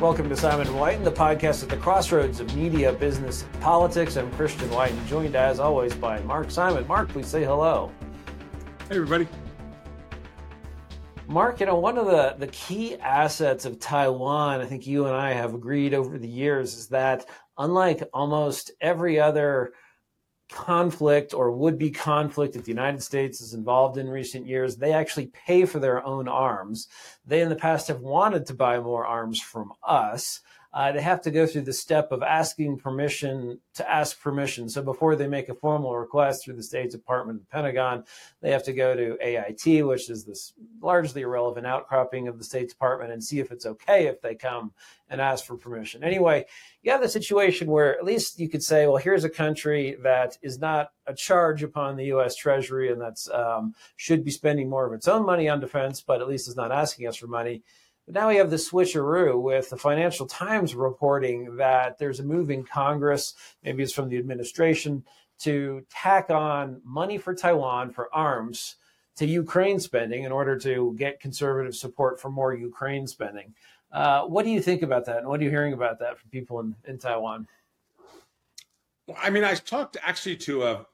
Welcome to Simon Whiton, and the podcast at the crossroads of media, business, politics. I'm Christian Whiton, and joined as always by Mark Simon. Mark, please say hello. Hey, everybody. Mark, you know, one of the, the key assets of Taiwan, I think you and I have agreed over the years, is that unlike almost every other conflict or would be conflict that the United States is involved in recent years, they actually pay for their own arms. They in the past have wanted to buy more arms from us uh, they have to go through the step of asking permission to ask permission. So before they make a formal request through the State Department and Pentagon, they have to go to AIT, which is this largely irrelevant outcropping of the State Department, and see if it's okay if they come and ask for permission. Anyway, you have the situation where at least you could say, well, here's a country that is not a charge upon the U.S. Treasury and that's um, should be spending more of its own money on defense, but at least is not asking us for money. But now we have the switcheroo with the Financial Times reporting that there's a move in Congress, maybe it's from the administration, to tack on money for Taiwan for arms to Ukraine spending in order to get conservative support for more Ukraine spending. Uh, what do you think about that? And what are you hearing about that from people in, in Taiwan? Well, I mean, I talked actually to a,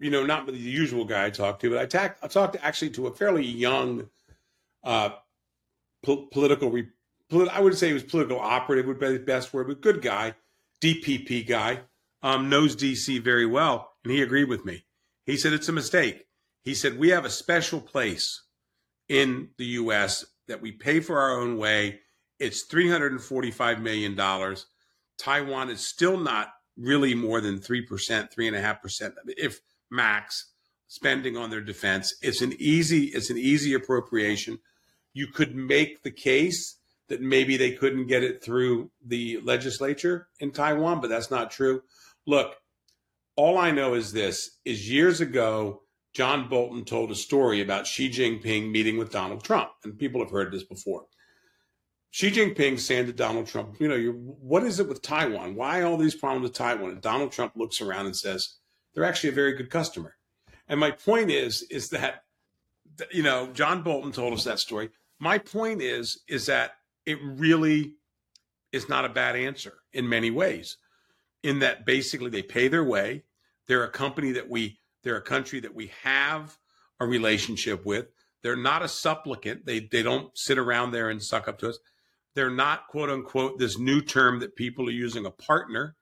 you know, not the usual guy I talked to, but I, ta- I talked actually to a fairly young uh, po- political, re- polit- I would say he was political operative would be the best word, but good guy, DPP guy, um, knows DC very well, and he agreed with me. He said it's a mistake. He said we have a special place in the U.S. that we pay for our own way. It's three hundred and forty-five million dollars. Taiwan is still not really more than three percent, three and a half percent, if max, spending on their defense. It's an easy, it's an easy appropriation you could make the case that maybe they couldn't get it through the legislature in Taiwan, but that's not true. Look, all I know is this is years ago John Bolton told a story about Xi Jinping meeting with Donald Trump, and people have heard this before. Xi Jinping saying to Donald Trump, you know, what is it with Taiwan? Why all these problems with Taiwan? And Donald Trump looks around and says, they're actually a very good customer. And my point is, is that, you know, John Bolton told us that story my point is is that it really is not a bad answer in many ways in that basically they pay their way. They're a company that we they're a country that we have a relationship with. They're not a supplicant. They they don't sit around there and suck up to us. They're not quote unquote this new term that people are using a partner.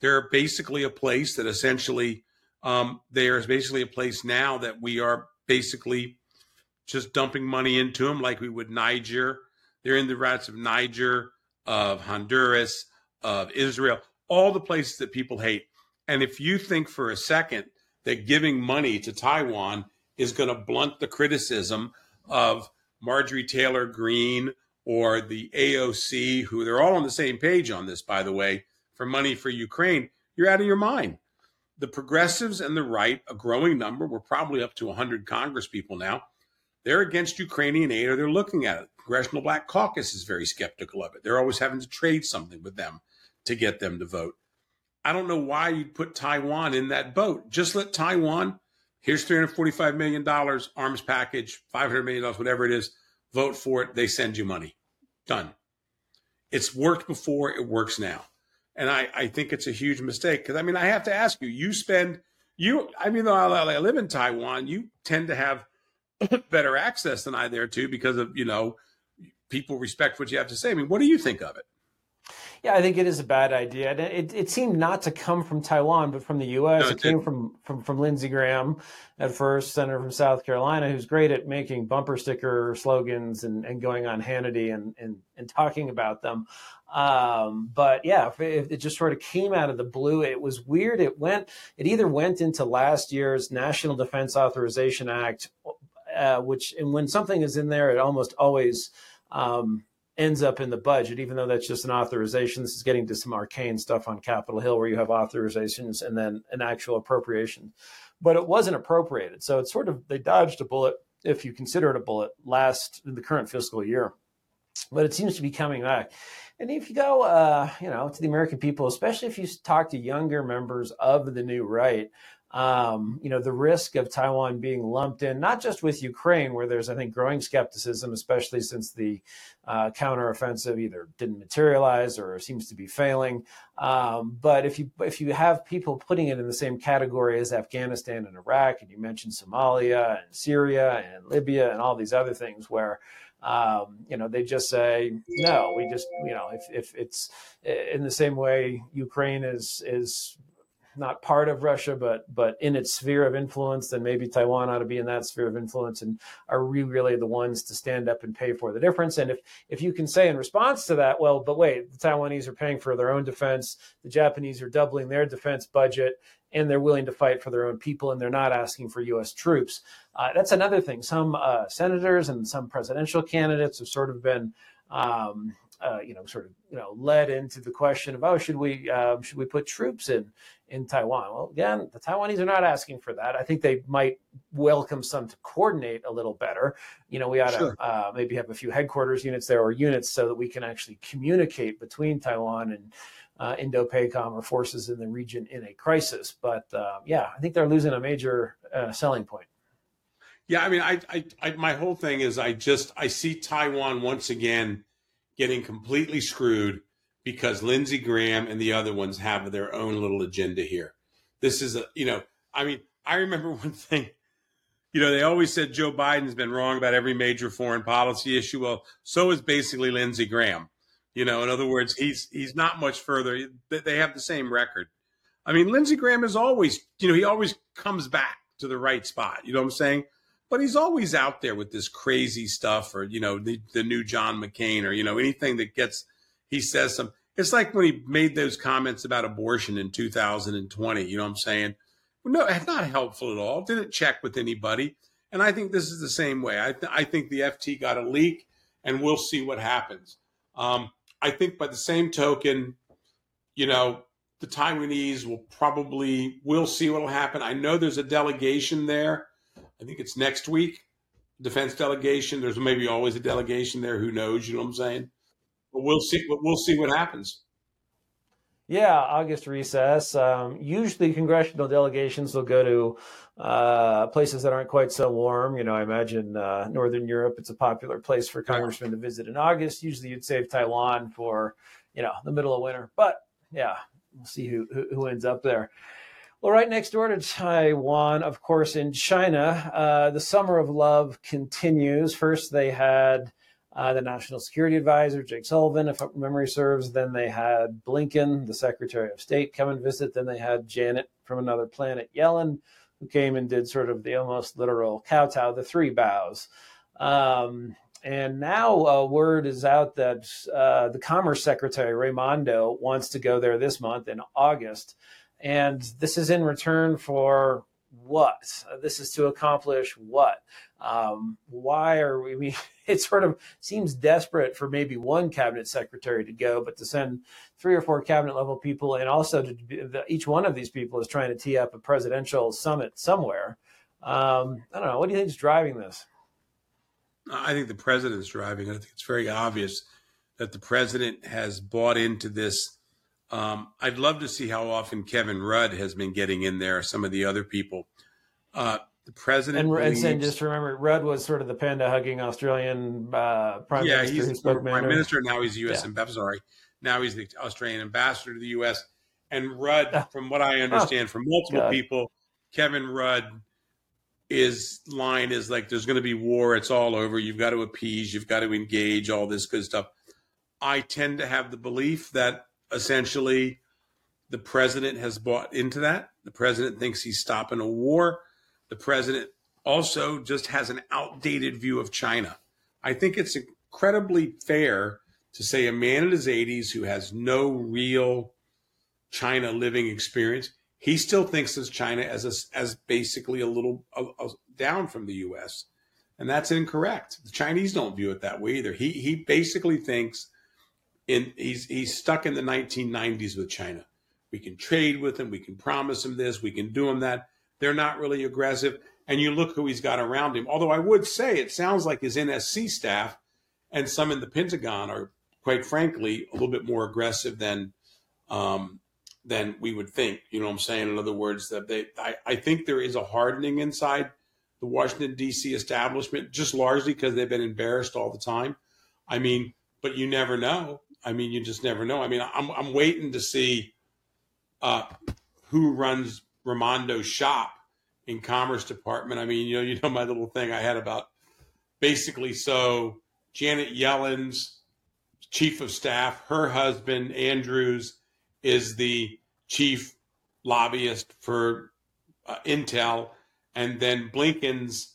They're basically a place that essentially um, there's basically a place now that we are basically just dumping money into them like we would Niger. They're in the routes of Niger, of Honduras, of Israel, all the places that people hate. And if you think for a second that giving money to Taiwan is going to blunt the criticism of Marjorie Taylor Greene or the AOC, who they're all on the same page on this, by the way, for money for Ukraine, you're out of your mind. The progressives and the right, a growing number, we're probably up to 100 Congress people now, they're against Ukrainian aid or they're looking at it. Congressional Black Caucus is very skeptical of it. They're always having to trade something with them to get them to vote. I don't know why you'd put Taiwan in that boat. Just let Taiwan, here's $345 million arms package, $500 million, whatever it is, vote for it. They send you money. Done. It's worked before, it works now. And I, I think it's a huge mistake because I mean, I have to ask you, you spend, you, I mean, though I live in Taiwan, you tend to have better access than I there too because of you know people respect what you have to say. I mean, what do you think of it? Yeah, I think it is a bad idea. It, it seemed not to come from Taiwan, but from the U.S. No, it, it came from, from from Lindsey Graham at first, senator from South Carolina, who's great at making bumper sticker slogans and, and going on Hannity and, and, and talking about them. Um, but yeah, it, it just sort of came out of the blue. It was weird. It went. It either went into last year's National Defense Authorization Act uh, which and when something is in there, it almost always um, ends up in the budget, even though that's just an authorization. This is getting to some arcane stuff on Capitol Hill where you have authorizations and then an actual appropriation. But it wasn't appropriated. So it's sort of, they dodged a bullet, if you consider it a bullet, last the current fiscal year. but it seems to be coming back. And if you go, uh, you know, to the American people, especially if you talk to younger members of the new right, um, you know, the risk of Taiwan being lumped in, not just with Ukraine, where there's, I think, growing skepticism, especially since the uh, counteroffensive either didn't materialize or seems to be failing. Um, but if you if you have people putting it in the same category as Afghanistan and Iraq, and you mentioned Somalia and Syria and Libya and all these other things, where um, you know, they just say no. We just, you know, if, if it's in the same way Ukraine is is not part of Russia, but but in its sphere of influence, then maybe Taiwan ought to be in that sphere of influence. And are we really the ones to stand up and pay for the difference? And if if you can say in response to that, well, but wait, the Taiwanese are paying for their own defense, the Japanese are doubling their defense budget, and they're willing to fight for their own people, and they're not asking for U.S. troops. Uh, that's another thing. Some uh, senators and some presidential candidates have sort of been. Um, uh, you know, sort of, you know, led into the question of, oh, should we um, should we put troops in in Taiwan? Well, again, the Taiwanese are not asking for that. I think they might welcome some to coordinate a little better. You know, we ought sure. to uh, maybe have a few headquarters units there or units so that we can actually communicate between Taiwan and uh, Indo-PACOM or forces in the region in a crisis. But uh, yeah, I think they're losing a major uh, selling point. Yeah, I mean, I, I, I, my whole thing is I just I see Taiwan once again getting completely screwed because Lindsey Graham and the other ones have their own little agenda here. This is a, you know, I mean, I remember one thing, you know, they always said Joe Biden's been wrong about every major foreign policy issue. Well, so is basically Lindsey Graham. You know, in other words, he's he's not much further. They have the same record. I mean, Lindsey Graham is always, you know, he always comes back to the right spot. You know what I'm saying? But he's always out there with this crazy stuff or you know the, the new john mccain or you know anything that gets he says some it's like when he made those comments about abortion in 2020 you know what i'm saying? No not helpful at all. Didn't check with anybody. And i think this is the same way. I, th- I think the ft got a leak and we'll see what happens. Um, i think by the same token you know the taiwanese will probably we'll see what will happen. I know there's a delegation there I think it's next week. Defense delegation. There's maybe always a delegation there. Who knows? You know what I'm saying? But we'll see. We'll see what happens. Yeah, August recess. Um, usually, congressional delegations will go to uh, places that aren't quite so warm. You know, I imagine uh, Northern Europe. It's a popular place for congressmen to visit in August. Usually, you'd save Taiwan for you know the middle of winter. But yeah, we'll see who who, who ends up there. Well, right next door to Taiwan, of course, in China, uh, the summer of love continues. First, they had uh, the National Security Advisor, Jake Sullivan, if memory serves. Then they had Blinken, the Secretary of State, come and visit. Then they had Janet from another planet, Yellen, who came and did sort of the almost literal kowtow, the three bows. Um, and now uh, word is out that uh, the Commerce Secretary, Raimondo, wants to go there this month in August. And this is in return for what? This is to accomplish what? Um, why are we? I mean, it sort of seems desperate for maybe one cabinet secretary to go, but to send three or four cabinet level people, and also to each one of these people is trying to tee up a presidential summit somewhere. Um, I don't know. What do you think is driving this? I think the president is driving it. I think it's very obvious that the president has bought into this um, I'd love to see how often Kevin Rudd has been getting in there. Some of the other people. Uh, the president and, believes, and just remember, Rudd was sort of the panda hugging Australian uh, prime yeah, minister. he's the prime minister. Now he's the U.S. Yeah. ambassador. Sorry, now he's the Australian ambassador to the U.S. And Rudd, ah. from what I understand oh, from multiple God. people, Kevin Rudd his line is like, "There's going to be war. It's all over. You've got to appease. You've got to engage. All this good stuff." I tend to have the belief that essentially the president has bought into that. The president thinks he's stopping a war. The president also just has an outdated view of China. I think it's incredibly fair to say a man in his 80s who has no real China living experience, he still thinks of China as a, as basically a little a, a, down from the U.S. And that's incorrect. The Chinese don't view it that way either. He he basically thinks in he's he's stuck in the 1990s with China. We can trade with him, we can promise him this, we can do him that. They're not really aggressive, and you look who he's got around him. Although I would say it sounds like his NSC staff and some in the Pentagon are, quite frankly, a little bit more aggressive than um, than we would think. You know what I'm saying? In other words, that they, I, I think there is a hardening inside the Washington D.C. establishment, just largely because they've been embarrassed all the time. I mean, but you never know. I mean, you just never know. I mean, I'm I'm waiting to see uh, who runs Raimondo's shop in Commerce Department. I mean, you know, you know my little thing I had about basically so Janet Yellen's chief of staff, her husband Andrews is the chief lobbyist for uh, Intel, and then Blinken's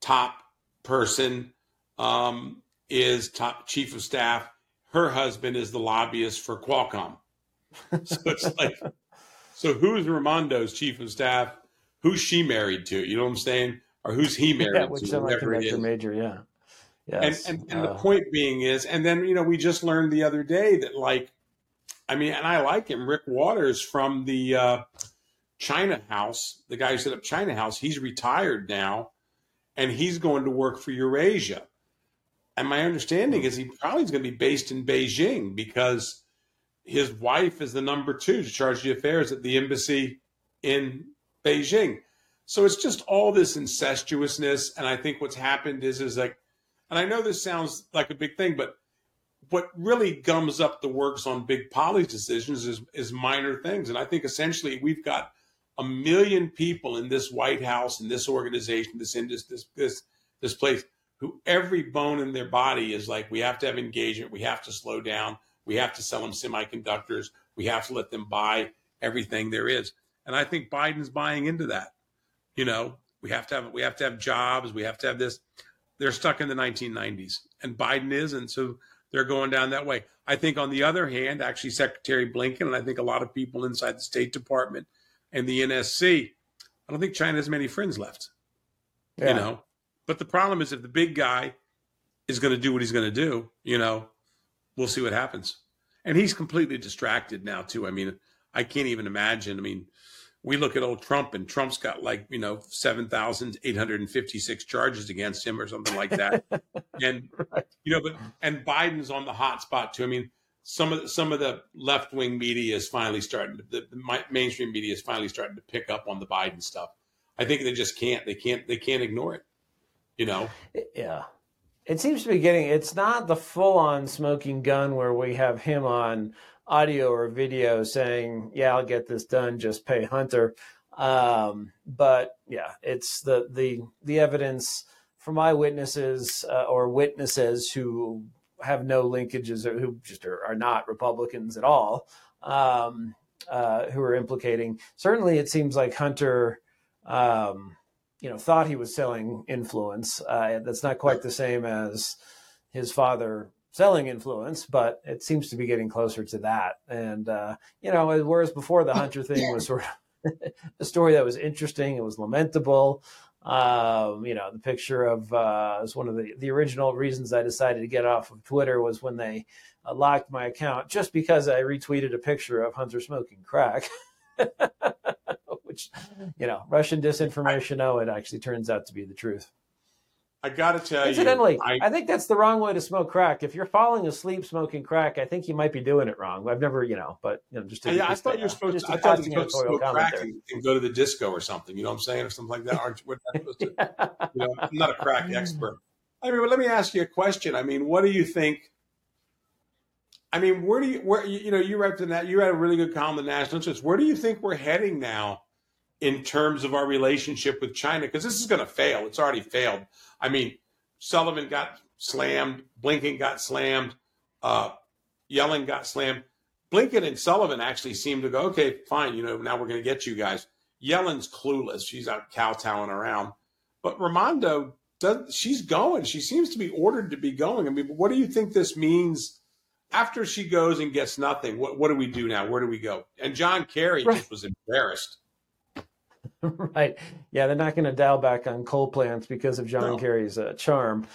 top person um, is top chief of staff. Her husband is the lobbyist for Qualcomm. So it's like, so who's Raimondo's chief of staff? Who's she married to? You know what I'm saying? Or who's he married yeah, which to? Whatever it is. major, yeah. Yes. And, and, and uh, the point being is, and then, you know, we just learned the other day that, like, I mean, and I like him, Rick Waters from the uh, China House, the guy who set up China House, he's retired now and he's going to work for Eurasia. And my understanding is hmm. he probably is going to be based in Beijing because his wife is the number two to chargé d'affaires at the embassy in Beijing. So it's just all this incestuousness. And I think what's happened is, is like, and I know this sounds like a big thing, but what really gums up the works on big policy decisions is, is minor things. And I think essentially we've got a million people in this White House, in this organization, this this this this place, who every bone in their body is like, we have to have engagement, we have to slow down, we have to sell them semiconductors, we have to let them buy everything there is. And I think Biden's buying into that. You know, we have to have we have to have jobs, we have to have this they're stuck in the 1990s, and Biden is, and so they're going down that way. I think, on the other hand, actually, Secretary Blinken, and I think a lot of people inside the State Department and the NSC, I don't think China has many friends left. Yeah. You know, but the problem is if the big guy is going to do what he's going to do, you know, we'll see what happens. And he's completely distracted now too. I mean, I can't even imagine. I mean, we look at old Trump, and Trump's got like you know seven thousand eight hundred and fifty six charges against him, or something like that. and right. you know, but and Biden's on the hot spot too. I mean, some of the, some of the left wing media is finally starting. To, the, the mainstream media is finally starting to pick up on the Biden stuff. I think they just can't. They can't. They can't ignore it. You know. Yeah. It seems to be getting. It's not the full on smoking gun where we have him on audio or video saying, "Yeah, I'll get this done. Just pay Hunter." Um, but yeah, it's the the the evidence from eyewitnesses uh, or witnesses who have no linkages or who just are, are not Republicans at all, um, uh, who are implicating. Certainly, it seems like Hunter. Um, you know, thought he was selling influence. Uh, that's not quite the same as his father selling influence, but it seems to be getting closer to that. And uh, you know, whereas before the Hunter thing was sort of a story that was interesting, it was lamentable. Um, you know, the picture of uh, was one of the the original reasons I decided to get off of Twitter was when they uh, locked my account just because I retweeted a picture of Hunter smoking crack. Which, you know, Russian disinformation. Oh, it actually turns out to be the truth. I got to tell Incidentally, you. Incidentally, I think that's the wrong way to smoke crack. If you're falling asleep smoking crack, I think you might be doing it wrong. I've never, you know, but you know, just to, yeah, just I thought you're supposed to. I thought you're supposed to smoke crack and, and, go to the disco or something. You know what I'm saying, or something like that. Aren't you? To, you know, I'm not a crack expert. I mean, let me ask you a question. I mean, what do you think? I mean, where do you where you know you read that you had a really good column in the National Interest. Where do you think we're heading now in terms of our relationship with China? Because this is going to fail. It's already failed. I mean Sullivan got slammed, Blinken got slammed, uh, Yellen got slammed. Blinken and Sullivan actually seemed to go, okay, fine, you know, now we're going to get you guys. Yellen's clueless; she's out kowtowing around. But Raimondo, does, she's going. She seems to be ordered to be going. I mean, what do you think this means? After she goes and gets nothing, what, what do we do now? Where do we go? And John Kerry right. just was embarrassed. right. Yeah, they're not going to dial back on coal plants because of John no. Kerry's uh, charm.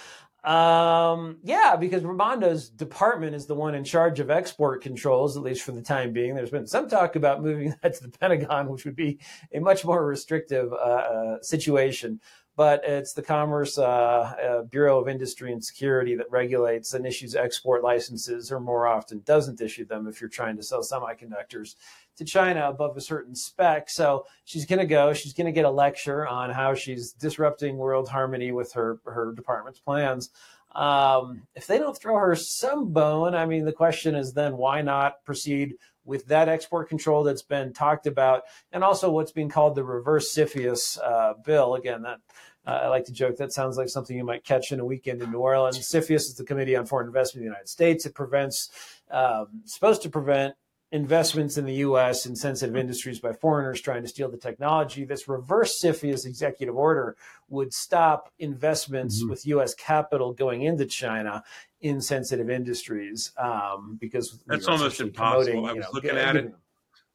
Um, yeah, because Raimondo's department is the one in charge of export controls, at least for the time being. There's been some talk about moving that to the Pentagon, which would be a much more restrictive uh, uh, situation. But it's the Commerce uh, uh, Bureau of Industry and Security that regulates and issues export licenses, or more often doesn't issue them if you're trying to sell semiconductors to China above a certain spec. So she's going to go. She's going to get a lecture on how she's disrupting world harmony with her her department's plans. Um, if they don't throw her some bone, I mean, the question is then why not proceed with that export control that's been talked about, and also what's being called the reverse CFIUS uh, bill. Again, that uh, I like to joke that sounds like something you might catch in a weekend in New Orleans. CFIUS is the Committee on Foreign Investment in the United States. It prevents, um, supposed to prevent investments in the U.S. in sensitive industries by foreigners trying to steal the technology. This reverse CFIUS executive order would stop investments mm-hmm. with U.S. capital going into China in sensitive industries um, because that's almost impossible. I was know, looking at it.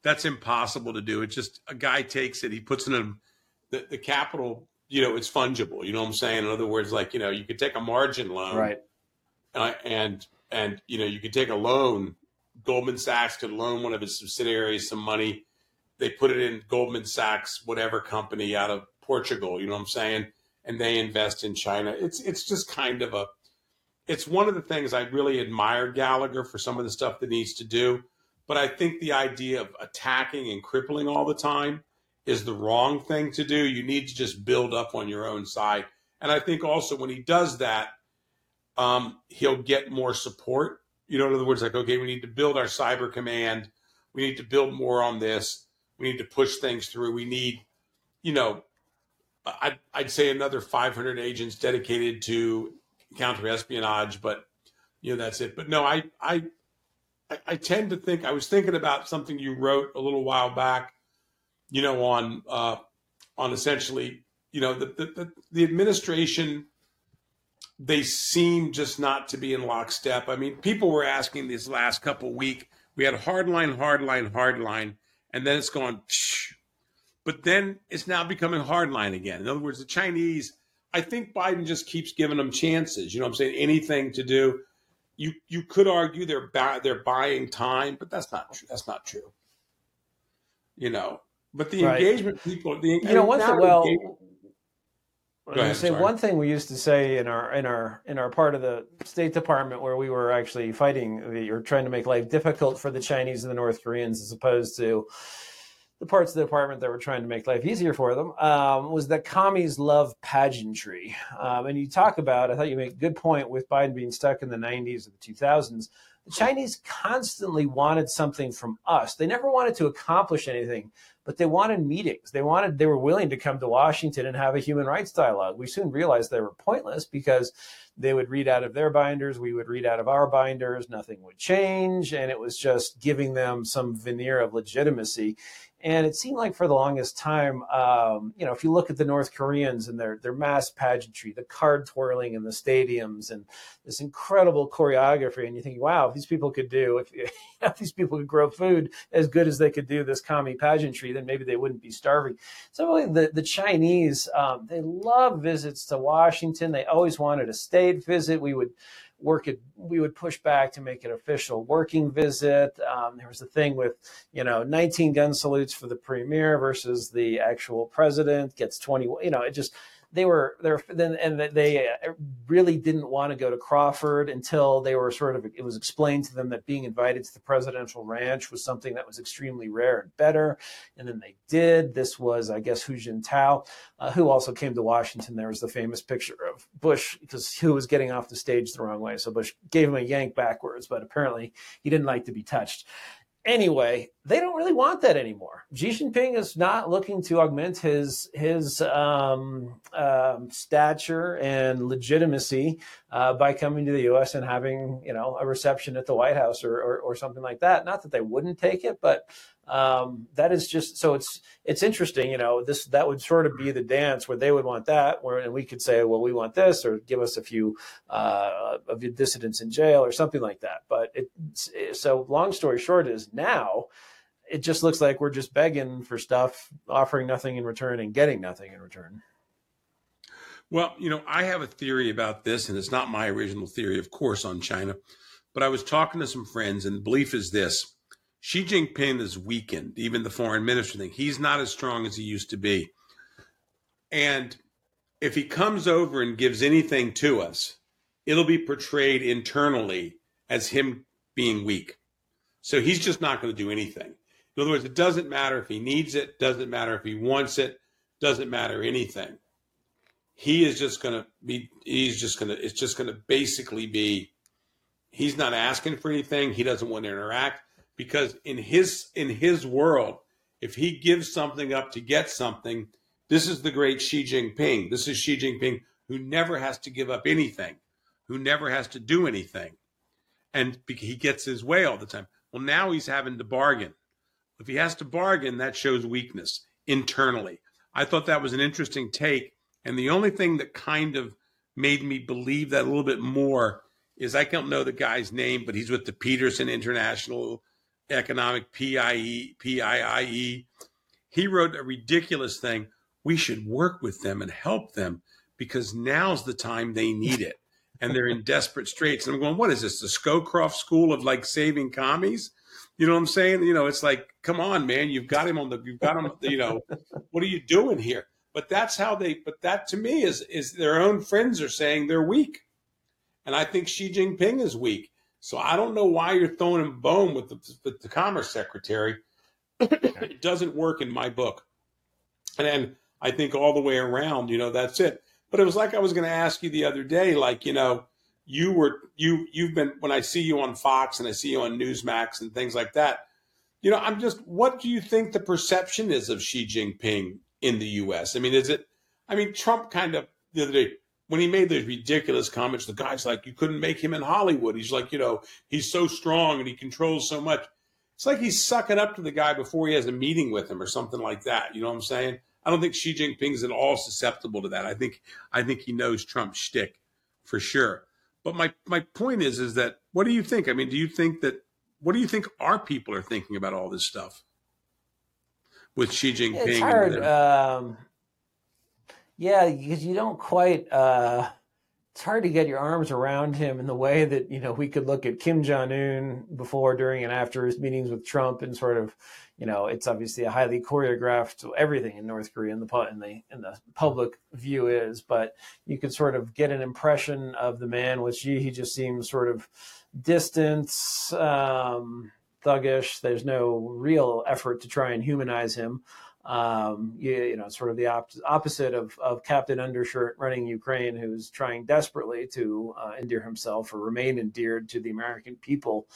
That's impossible to do. It's just a guy takes it, he puts it in the, the capital you know, it's fungible. You know what I'm saying? In other words, like, you know, you could take a margin loan. Right. Uh, and, and, you know, you could take a loan. Goldman Sachs could loan one of its subsidiaries some money. They put it in Goldman Sachs, whatever company out of Portugal. You know what I'm saying? And they invest in China. It's, it's just kind of a, it's one of the things I really admire Gallagher for some of the stuff that needs to do. But I think the idea of attacking and crippling all the time is the wrong thing to do. You need to just build up on your own side. And I think also when he does that, um, he'll get more support. You know, in other words, like, okay, we need to build our cyber command. We need to build more on this. We need to push things through. We need, you know, I'd, I'd say another 500 agents dedicated to counter espionage, but you know that's it. But no, I, I I tend to think I was thinking about something you wrote a little while back you know, on uh, on essentially, you know, the, the the administration they seem just not to be in lockstep. I mean, people were asking this last couple week. We had hardline, hardline, hardline, and then it's gone. Psh, but then it's now becoming hardline again. In other words, the Chinese. I think Biden just keeps giving them chances. You know, what I'm saying anything to do. You you could argue they're they're buying time, but that's not true. That's not true. You know, but the right. engagement people, the you know, one thing. I ahead, say sorry. one thing we used to say in our in our in our part of the State Department where we were actually fighting or trying to make life difficult for the Chinese and the North Koreans as opposed to the parts of the department that were trying to make life easier for them um, was that commies love pageantry. Um, and you talk about, I thought you make a good point with Biden being stuck in the 90s and the 2000s. The Chinese constantly wanted something from us. They never wanted to accomplish anything but they wanted meetings. They wanted, they were willing to come to Washington and have a human rights dialogue. We soon realized they were pointless because they would read out of their binders, we would read out of our binders, nothing would change. And it was just giving them some veneer of legitimacy. And it seemed like for the longest time, um, you know, if you look at the North Koreans and their their mass pageantry, the card twirling in the stadiums, and this incredible choreography, and you think, wow, if these people could do, if, if these people could grow food as good as they could do this commie pageantry, then maybe they wouldn't be starving. So the the Chinese, um, they love visits to Washington. They always wanted a state visit. We would work it we would push back to make it official working visit. Um, there was a thing with you know 19 gun salutes for the premier versus the actual president gets 20 you know it just they were there then and they uh, really didn't want to go to Crawford until they were sort of it was explained to them that being invited to the presidential ranch was something that was extremely rare and better and then they did. This was I guess Hu Jintao uh, who also came to Washington. There was the famous picture of Bush because Hu was getting off the stage the wrong way so Bush gave him a yank backwards but apparently he didn't like to be touched anyway, they don't really want that anymore. Xi Jinping is not looking to augment his his um, um, stature and legitimacy uh, by coming to the U.S. and having you know a reception at the White House or, or, or something like that. Not that they wouldn't take it, but um, that is just so it's it's interesting you know this that would sort of be the dance where they would want that where and we could say well we want this or give us a few uh, of your dissidents in jail or something like that. But it so long story short is now it just looks like we're just begging for stuff offering nothing in return and getting nothing in return. Well you know i have a theory about this and it's not my original theory of course on china but i was talking to some friends and the belief is this Xi Jinping is weakened, even the foreign minister thing. He's not as strong as he used to be. And if he comes over and gives anything to us, it'll be portrayed internally as him being weak. So he's just not going to do anything. In other words, it doesn't matter if he needs it, doesn't matter if he wants it, doesn't matter anything. He is just going to be, he's just going to, it's just going to basically be, he's not asking for anything. He doesn't want to interact because in his, in his world, if he gives something up to get something, this is the great Xi Jinping. This is Xi Jinping who never has to give up anything, who never has to do anything. And he gets his way all the time. Well, now he's having to bargain. If he has to bargain, that shows weakness internally. I thought that was an interesting take. And the only thing that kind of made me believe that a little bit more is I don't know the guy's name, but he's with the Peterson International Economic PIE, PIIE. He wrote a ridiculous thing we should work with them and help them because now's the time they need it. And they're in desperate straits. And I'm going, what is this? The Scowcroft School of like saving commies? You know what I'm saying? You know, it's like, come on, man, you've got him on the, you've got him, you know, what are you doing here? But that's how they, but that to me is, is their own friends are saying they're weak. And I think Xi Jinping is weak. So I don't know why you're throwing him bone with the, with the commerce secretary. it doesn't work in my book. And then I think all the way around, you know, that's it. But it was like I was going to ask you the other day, like, you know, you were, you, you've been, when I see you on Fox and I see you on Newsmax and things like that, you know, I'm just, what do you think the perception is of Xi Jinping in the US? I mean, is it, I mean, Trump kind of the other day, when he made those ridiculous comments, the guy's like, you couldn't make him in Hollywood. He's like, you know, he's so strong and he controls so much. It's like he's sucking up to the guy before he has a meeting with him or something like that. You know what I'm saying? I don't think Xi Jinping's at all susceptible to that. I think I think he knows Trump's shtick for sure. But my my point is is that what do you think? I mean, do you think that what do you think our people are thinking about all this stuff with Xi Jinping? It's hard. Um, yeah, because you don't quite. Uh, it's hard to get your arms around him in the way that you know we could look at Kim Jong Un before, during, and after his meetings with Trump, and sort of you know, it's obviously a highly choreographed everything in North Korea in the in the in the public view is, but you could sort of get an impression of the man with Xi. He just seems sort of distant, um, thuggish. There's no real effort to try and humanize him. Um, you, you, know, sort of the op- opposite of, of Captain Undershirt running Ukraine, who's trying desperately to uh, endear himself or remain endeared to the American people.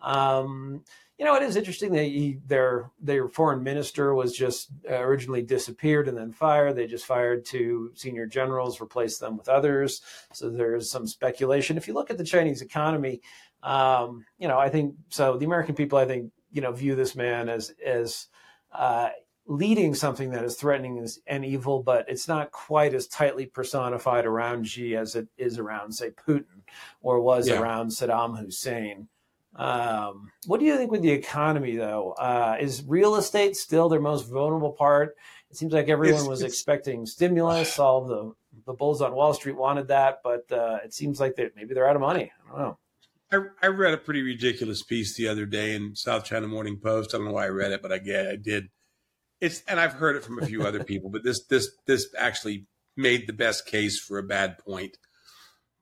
Um, you know, it is interesting that he, their their foreign minister was just uh, originally disappeared and then fired. They just fired two senior generals, replaced them with others. So there's some speculation. If you look at the Chinese economy, um, you know, I think so. The American people, I think, you know, view this man as as uh, leading something that is threatening and evil, but it's not quite as tightly personified around Xi as it is around, say, Putin or was yeah. around Saddam Hussein. Um, what do you think with the economy, though? Uh, is real estate still their most vulnerable part? It seems like everyone it's, was it's, expecting stimulus. All the the bulls on Wall Street wanted that, but uh, it seems like they maybe they're out of money. I don't know. I, I, read a pretty ridiculous piece the other day in South China Morning Post. I don't know why I read it, but I get I did. It's and I've heard it from a few other people, but this this this actually made the best case for a bad point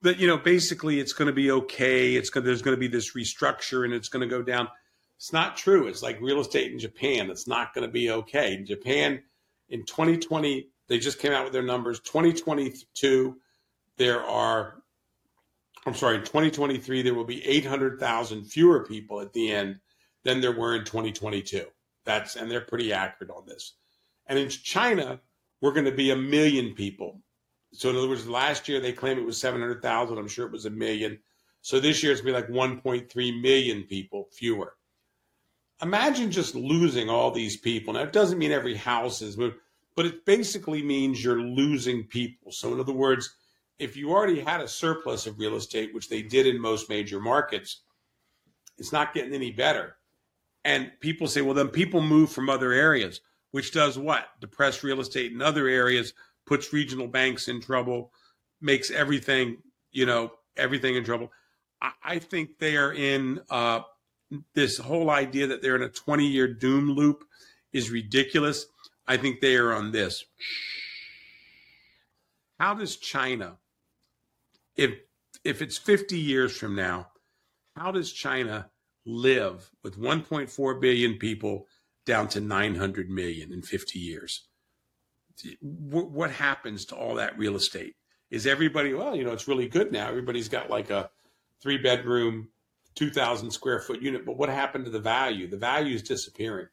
that you know basically it's going to be okay. It's going there's going to be this restructure and it's going to go down. It's not true. It's like real estate in Japan. It's not going to be okay. In Japan, in 2020, they just came out with their numbers. 2022, there are. I'm sorry. In 2023, there will be 800,000 fewer people at the end than there were in 2022. That's and they're pretty accurate on this. And in China, we're going to be a million people so in other words, last year they claimed it was 700,000. I'm sure it was a million. So this year it's going to be like 1.3 million people fewer. Imagine just losing all these people. Now it doesn't mean every house is moved, but it basically means you're losing people. So in other words, if you already had a surplus of real estate, which they did in most major markets, it's not getting any better. And people say, well, then people move from other areas, which does what? Depress real estate in other areas, puts regional banks in trouble, makes everything, you know, everything in trouble. I, I think they are in uh, this whole idea that they're in a 20 year doom loop is ridiculous. I think they are on this. how does China, if if it's 50 years from now, how does China live with 1.4 billion people down to 900 million in 50 years? What happens to all that real estate? Is everybody, well, you know, it's really good now. Everybody's got like a three bedroom, 2,000 square foot unit. But what happened to the value? The value is disappearing.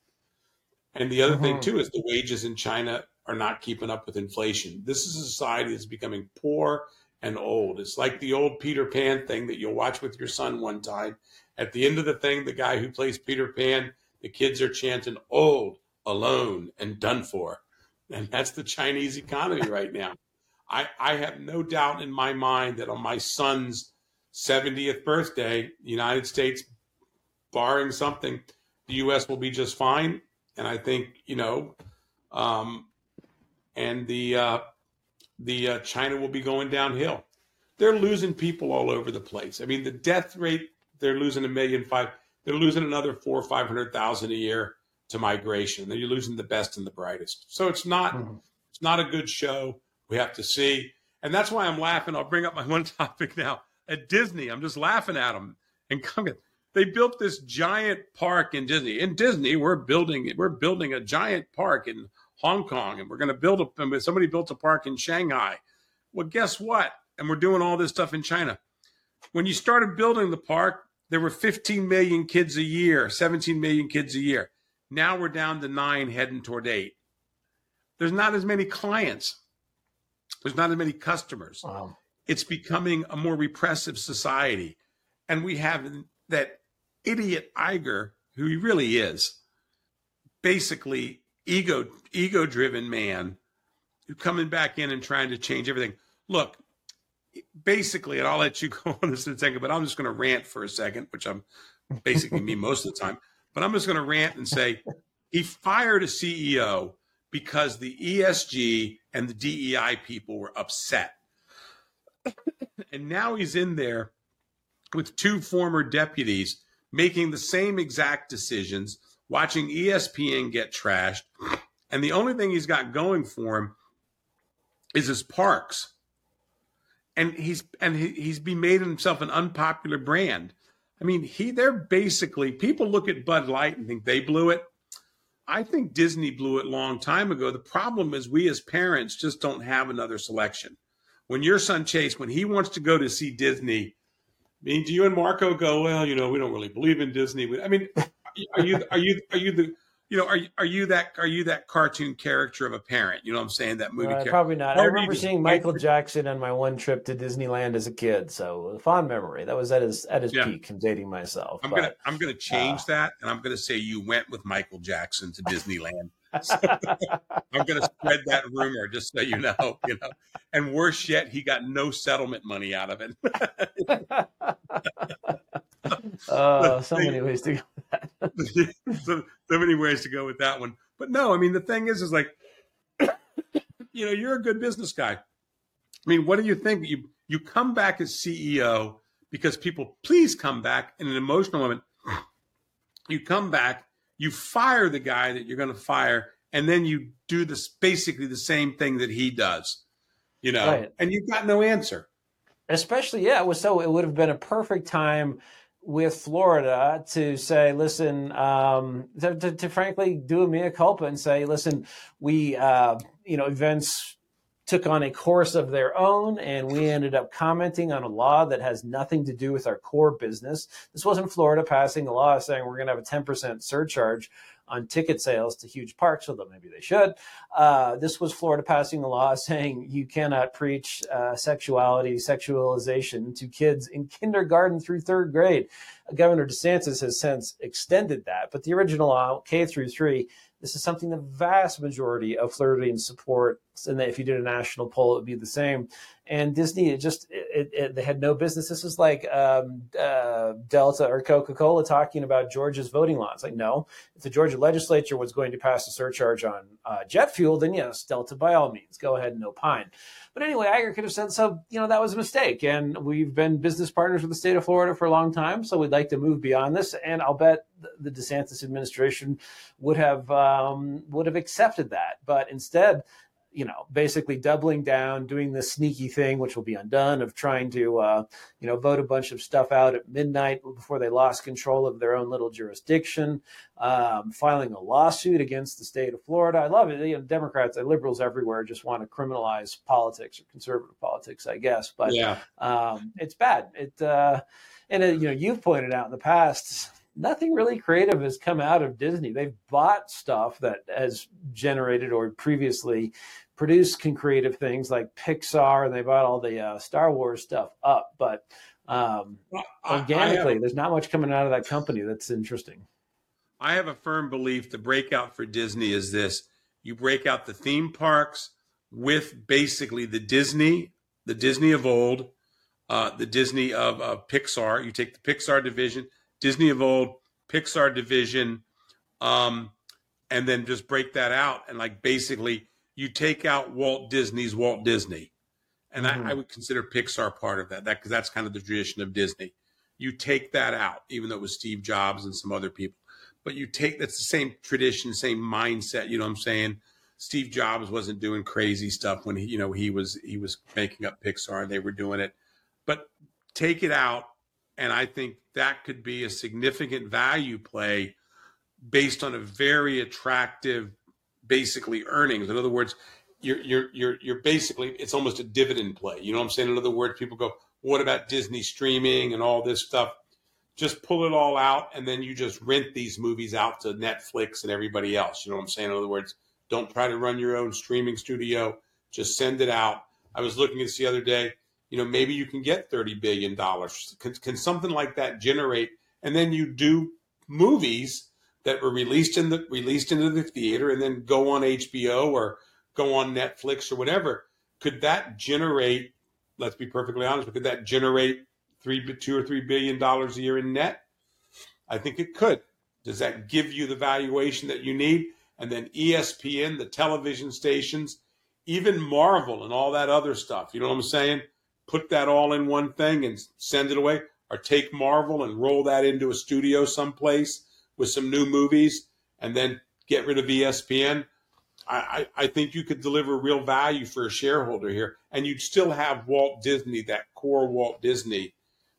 And the other mm-hmm. thing, too, is the wages in China are not keeping up with inflation. This is a society that's becoming poor and old. It's like the old Peter Pan thing that you'll watch with your son one time. At the end of the thing, the guy who plays Peter Pan, the kids are chanting old, alone, and done for. And that's the Chinese economy right now. I, I have no doubt in my mind that on my son's 70th birthday, the United States, barring something, the U.S. will be just fine. And I think, you know, um, and the uh, the uh, China will be going downhill. They're losing people all over the place. I mean, the death rate they're losing a million five. They're losing another four or five hundred thousand a year to migration. Then you're losing the best and the brightest. So it's not mm-hmm. it's not a good show. We have to see, and that's why I'm laughing. I'll bring up my one topic now at Disney. I'm just laughing at them and coming. They built this giant park in Disney. In Disney, we're building we're building a giant park in Hong Kong, and we're going to build a. Somebody built a park in Shanghai. Well, guess what? And we're doing all this stuff in China. When you started building the park, there were 15 million kids a year, 17 million kids a year. Now we're down to nine, heading toward eight. There's not as many clients. There's not as many customers. Wow. It's becoming a more repressive society. And we have that idiot Iger, who he really is, basically ego ego driven man coming back in and trying to change everything. Look, basically, and I'll let you go on this in a second, but I'm just going to rant for a second, which I'm basically me most of the time. But I'm just going to rant and say he fired a CEO because the ESG and the DEI people were upset. and now he's in there with two former deputies making the same exact decisions watching ESPN get trashed. And the only thing he's got going for him is his parks. And he's and he, he's been made himself an unpopular brand. I mean, he they're basically people look at Bud Light and think they blew it. I think Disney blew it long time ago. The problem is we as parents just don't have another selection. When your son Chase, when he wants to go to see Disney, I mean, do you and Marco go, well, you know, we don't really believe in Disney. I mean, are you are you are you the you know, are are you that are you that cartoon character of a parent? You know what I'm saying? That movie uh, Probably not. I remember seeing Michael Jackson on my one trip to Disneyland as a kid, so a fond memory. That was at his at his yeah. peak. I'm dating myself. I'm but, gonna I'm gonna change uh, that, and I'm gonna say you went with Michael Jackson to Disneyland. So, I'm gonna spread that rumor just so you know, you know. And worse yet, he got no settlement money out of it. uh, so many ways to go with that. so, so many ways to go with that one. But no, I mean, the thing is, is like, you know, you're a good business guy. I mean, what do you think? You you come back as CEO because people please come back in an emotional moment. You come back, you fire the guy that you're going to fire, and then you do this basically the same thing that he does, you know, right. and you've got no answer. Especially, yeah, it was so it would have been a perfect time with Florida to say, listen, um, to, to, to, frankly do a mea culpa and say, listen, we, uh, you know, events took on a course of their own, and we ended up commenting on a law that has nothing to do with our core business. This wasn't Florida passing a law saying we're going to have a 10% surcharge on ticket sales to huge parks, although maybe they should. Uh, this was Florida passing a law saying you cannot preach uh, sexuality, sexualization to kids in kindergarten through third grade. Governor DeSantis has since extended that, but the original law, K through three, this is something the vast majority of Floridians support. And if you did a national poll, it would be the same. And Disney, it just, it, it, they had no business. This is like um, uh, Delta or Coca Cola talking about Georgia's voting laws. Like, no, if the Georgia legislature was going to pass a surcharge on uh, jet fuel, then yes, Delta by all means, go ahead and opine. But anyway, Iger could have said, so, you know, that was a mistake. And we've been business partners with the state of Florida for a long time. So we'd like to move beyond this. And I'll bet the DeSantis administration would have, um, would have accepted that. But instead, you know, basically doubling down, doing this sneaky thing, which will be undone, of trying to, uh, you know, vote a bunch of stuff out at midnight before they lost control of their own little jurisdiction, um, filing a lawsuit against the state of Florida. I love it. You know, Democrats and liberals everywhere just want to criminalize politics or conservative politics, I guess. But yeah, um, it's bad. It uh, and it, you know, you've pointed out in the past nothing really creative has come out of Disney. They've bought stuff that has generated or previously produced can creative things like Pixar, and they bought all the uh, Star Wars stuff up. But um, well, I, organically, I have, there's not much coming out of that company that's interesting. I have a firm belief the breakout for Disney is this: you break out the theme parks with basically the Disney, the Disney of old, uh, the Disney of uh, Pixar. You take the Pixar division Disney of old, Pixar division, um, and then just break that out and like basically you take out Walt Disney's Walt Disney, and mm-hmm. I, I, would consider Pixar part of that. That because that's kind of the tradition of Disney. You take that out, even though it was Steve Jobs and some other people, but you take that's the same tradition, same mindset. You know what I'm saying? Steve Jobs wasn't doing crazy stuff when he, you know, he was he was making up Pixar and they were doing it. But take it out and I think that could be a significant value play based on a very attractive, basically earnings. In other words, you're you're you're you're basically it's almost a dividend play. You know what I'm saying? In other words, people go, what about Disney streaming and all this stuff? Just pull it all out and then you just rent these movies out to Netflix and everybody else. You know what I'm saying? In other words, don't try to run your own streaming studio. Just send it out. I was looking at this the other day you know, maybe you can get $30 billion. Can, can something like that generate? And then you do movies that were released in the released into the theater and then go on HBO or go on Netflix or whatever. Could that generate? Let's be perfectly honest. Could that generate three, two or three billion dollars a year in net? I think it could. Does that give you the valuation that you need? And then ESPN, the television stations, even Marvel and all that other stuff. You know what I'm saying? Put that all in one thing and send it away, or take Marvel and roll that into a studio someplace with some new movies and then get rid of ESPN. I, I, think you could deliver real value for a shareholder here, and you'd still have Walt Disney, that core Walt Disney,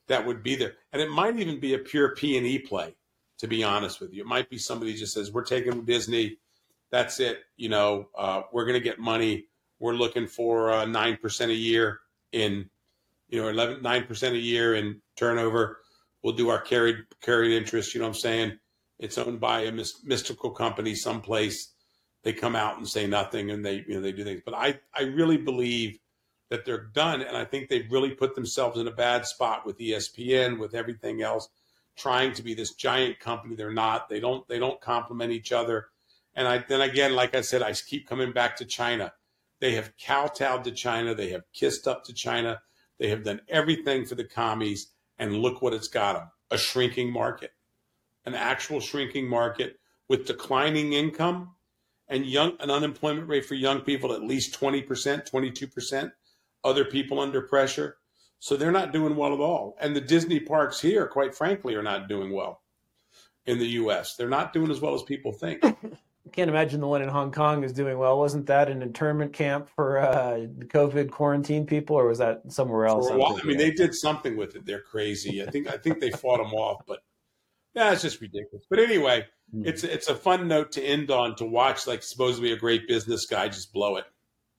that would be there, and it might even be a pure P and E play. To be honest with you, it might be somebody just says, "We're taking Disney, that's it. You know, uh, we're going to get money. We're looking for uh, nine uh, percent a year in you know, 11, 9% a year in turnover. We'll do our carried carried interest. You know what I'm saying? It's owned by a mystical company someplace. They come out and say nothing and they, you know, they do things. But I, I really believe that they're done. And I think they've really put themselves in a bad spot with ESPN, with everything else, trying to be this giant company. They're not. They don't, they don't complement each other. And I, then again, like I said, I keep coming back to China. They have kowtowed to China. They have kissed up to China. They have done everything for the commies, and look what it's got them a shrinking market, an actual shrinking market with declining income and young an unemployment rate for young people at least 20%, 22%, other people under pressure. So they're not doing well at all. And the Disney parks here, quite frankly, are not doing well in the US. They're not doing as well as people think. can't imagine the one in Hong Kong is doing well. Wasn't that an internment camp for uh, COVID quarantine people, or was that somewhere else? While, I mean, they did something with it. They're crazy. I think I think they fought them off, but yeah, it's just ridiculous. But anyway, mm-hmm. it's it's a fun note to end on to watch. Like supposed to be a great business guy just blow it.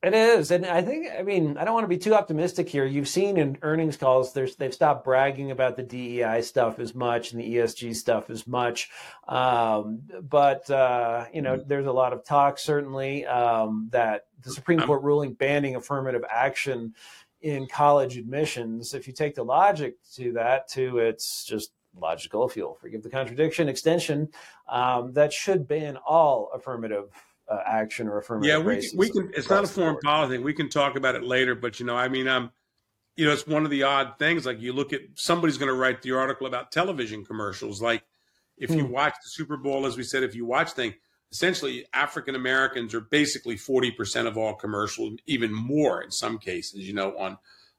It is, and I think I mean I don't want to be too optimistic here. You've seen in earnings calls, there's they've stopped bragging about the DEI stuff as much and the ESG stuff as much, um, but uh, you know there's a lot of talk certainly um, that the Supreme Court ruling banning affirmative action in college admissions. If you take the logic to that, to it's just logical. If you'll forgive the contradiction, extension um, that should ban all affirmative uh, action or affirmative. Yeah, we we can. It's not a foreign policy. We can talk about it later. But you know, I mean, um, you know, it's one of the odd things. Like you look at somebody's going to write the article about television commercials. Like if hmm. you watch the Super Bowl, as we said, if you watch things, essentially African Americans are basically forty percent of all commercials, even more in some cases. You know, on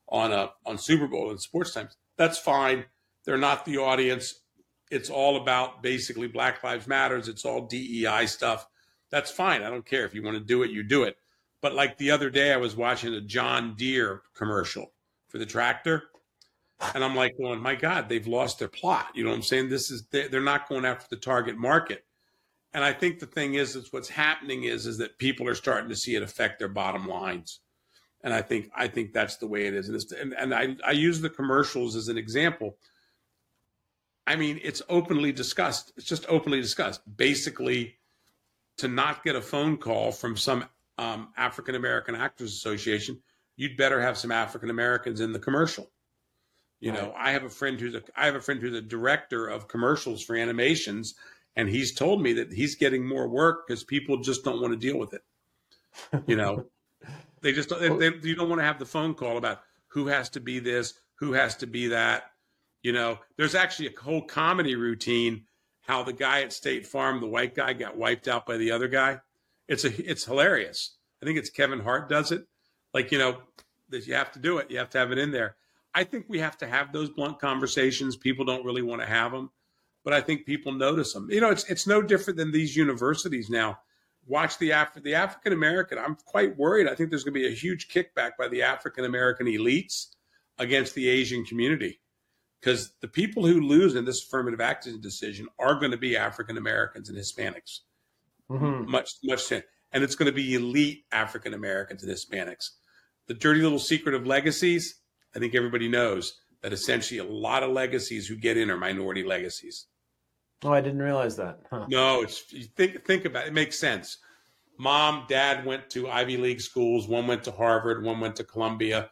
on a uh, on Super Bowl and sports times. That's fine. They're not the audience. It's all about basically Black Lives Matters. It's all DEI stuff that's fine. I don't care if you want to do it, you do it. But like the other day, I was watching a John Deere commercial for the tractor. And I'm like, going, my God, they've lost their plot. You know what I'm saying? This is, they're not going after the target market. And I think the thing is, is what's happening is, is that people are starting to see it affect their bottom lines. And I think, I think that's the way it is. And, and, and I, I use the commercials as an example. I mean, it's openly discussed. It's just openly discussed. Basically, to not get a phone call from some um, African American Actors Association, you'd better have some African Americans in the commercial. You right. know, I have a friend who's a I have a friend who's a director of commercials for animations, and he's told me that he's getting more work because people just don't want to deal with it. You know, they just they, they, you don't want to have the phone call about who has to be this, who has to be that. You know, there's actually a whole comedy routine how the guy at State Farm, the white guy, got wiped out by the other guy. It's a it's hilarious. I think it's Kevin Hart does it. Like you know, that you have to do it. You have to have it in there. I think we have to have those blunt conversations. People don't really want to have them, but I think people notice them. You know, it's it's no different than these universities now. Watch the Af- the African American. I'm quite worried. I think there's going to be a huge kickback by the African American elites against the Asian community because the people who lose in this affirmative action decision are going to be African Americans and Hispanics, mm-hmm. much much, and it's going to be elite African Americans and Hispanics. The dirty little secret of legacies I think everybody knows that essentially a lot of legacies who get in are minority legacies. Oh, I didn't realize that. Huh. No, it's think think about it. it. Makes sense. Mom, dad went to Ivy League schools. One went to Harvard. One went to Columbia.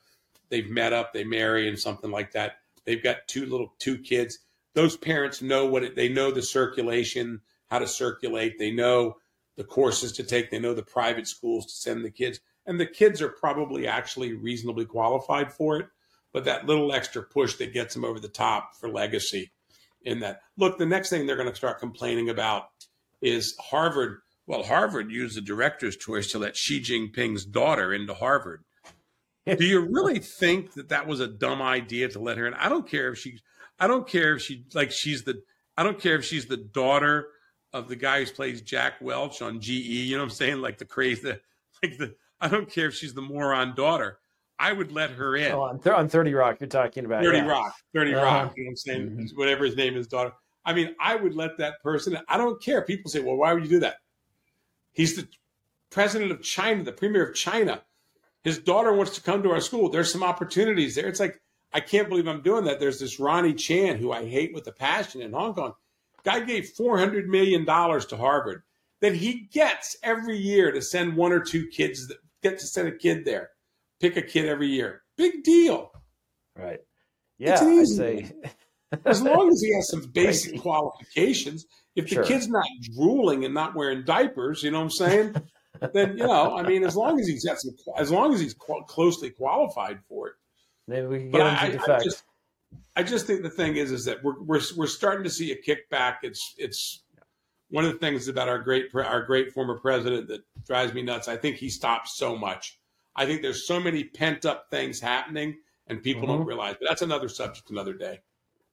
They've met up. They marry and something like that. They've got two little two kids. Those parents know what it, they know the circulation, how to circulate. They know the courses to take. They know the private schools to send the kids, and the kids are probably actually reasonably qualified for it but that little extra push that gets them over the top for legacy in that. Look, the next thing they're going to start complaining about is Harvard. Well, Harvard used the director's choice to let Xi Jinping's daughter into Harvard. Do you really think that that was a dumb idea to let her in? I don't care if she, I don't care if she, like, she's the, I don't care if she's the daughter of the guy who plays Jack Welch on GE. You know what I'm saying? Like the crazy, like the, I don't care if she's the moron daughter. I would let her in. Oh, on, th- on 30 Rock, you're talking about 30 yeah. Rock, 30 uh-huh. Rock. You know what I'm saying? Mm-hmm. Whatever his name is, daughter. I mean, I would let that person. I don't care. People say, "Well, why would you do that?" He's the president of China, the premier of China. His daughter wants to come to our school. There's some opportunities there. It's like I can't believe I'm doing that. There's this Ronnie Chan who I hate with a passion in Hong Kong. Guy gave 400 million dollars to Harvard that he gets every year to send one or two kids that get to send a kid there pick a kid every year. Big deal. Right. Yeah, I say. as long as he has some basic qualifications. If the sure. kid's not drooling and not wearing diapers, you know what I'm saying? then you know, I mean, as long as he's got some, as long as he's qu- closely qualified for it. Maybe we can get but to I, I, just, I just think the thing is, is that we're we're we're starting to see a kickback. It's it's one of the things about our great our great former president that drives me nuts. I think he stops so much I think there's so many pent up things happening and people mm-hmm. don't realize. But that's another subject, another day.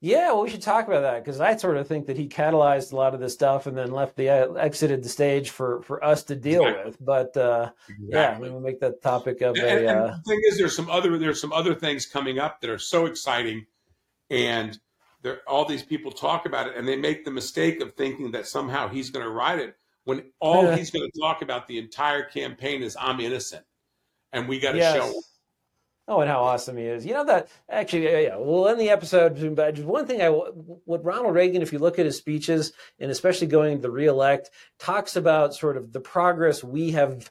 Yeah, well, we should talk about that because I sort of think that he catalyzed a lot of this stuff and then left the uh, exited the stage for for us to deal exactly. with. But uh, exactly. yeah, we'll make that topic of and, a. And, uh, the thing is, there's some other there's some other things coming up that are so exciting, and there all these people talk about it, and they make the mistake of thinking that somehow he's going to ride it when all he's going to talk about the entire campaign is I'm innocent and we got to yes. show. Oh, and how awesome he is! You know that actually, yeah. We'll end the episode, but just one thing I what Ronald Reagan, if you look at his speeches, and especially going to the reelect, talks about sort of the progress we have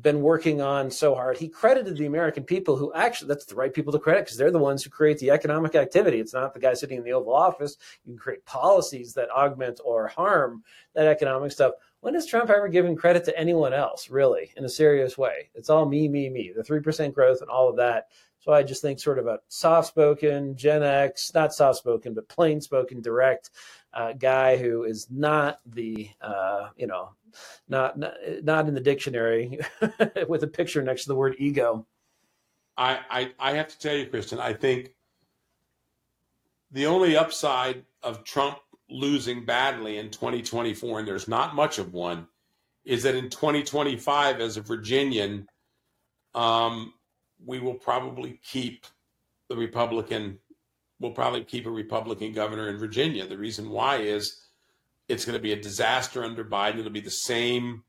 been working on so hard. He credited the American people who actually, that's the right people to credit because they're the ones who create the economic activity. It's not the guy sitting in the Oval Office. You can create policies that augment or harm that economic stuff. When has Trump ever given credit to anyone else, really, in a serious way? It's all me, me, me, the 3% growth and all of that. So I just think sort of a soft spoken, Gen X, not soft spoken, but plain spoken, direct uh, guy who is not the, uh, you know, not, not, not in the dictionary with a picture next to the word ego. I, I, I have to tell you, Christian, I think the only upside of Trump losing badly in 2024, and there's not much of one, is that in 2025, as a Virginian, um, we will probably keep the Republican. We'll probably keep a Republican governor in Virginia. The reason why is it's going to be a disaster under Biden. It'll be the same,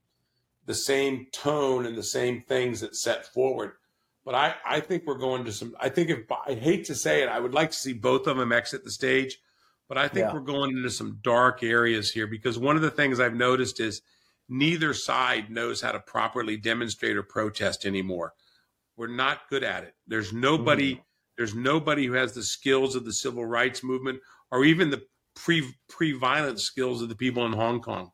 the same tone and the same things that set forward. But I, I think we're going to some. I think if I hate to say it, I would like to see both of them exit the stage. But I think yeah. we're going into some dark areas here because one of the things I've noticed is neither side knows how to properly demonstrate or protest anymore. We're not good at it. There's nobody. Mm. There's nobody who has the skills of the civil rights movement or even the pre pre violent skills of the people in Hong Kong.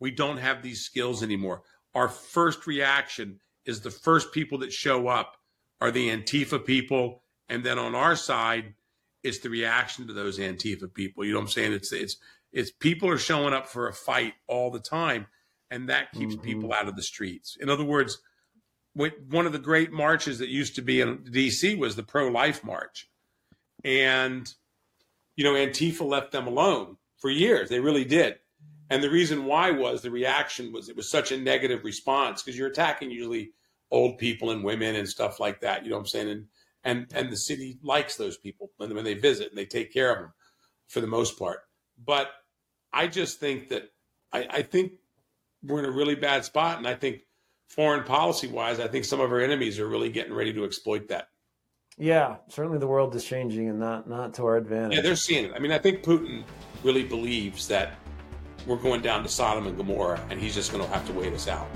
We don't have these skills anymore. Our first reaction is the first people that show up are the Antifa people, and then on our side, it's the reaction to those Antifa people. You know what I'm saying? It's it's it's people are showing up for a fight all the time, and that keeps mm-hmm. people out of the streets. In other words, one of the great marches that used to be in D.C. was the pro-life march, and you know Antifa left them alone for years. They really did, and the reason why was the reaction was it was such a negative response because you're attacking usually old people and women and stuff like that. You know what I'm saying? And and and the city likes those people when, when they visit and they take care of them for the most part. But I just think that I, I think we're in a really bad spot, and I think foreign policy wise, I think some of our enemies are really getting ready to exploit that. Yeah, certainly the world is changing, and not not to our advantage. Yeah, they're seeing it. I mean, I think Putin really believes that we're going down to Sodom and Gomorrah, and he's just going to have to wait us out.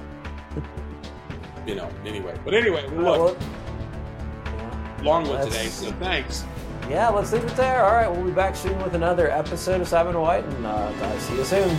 you know. Anyway, but anyway, look. Long one today, so thanks. Yeah, let's leave it there. All right, we'll be back soon with another episode of Simon Whiton, and uh, see you soon.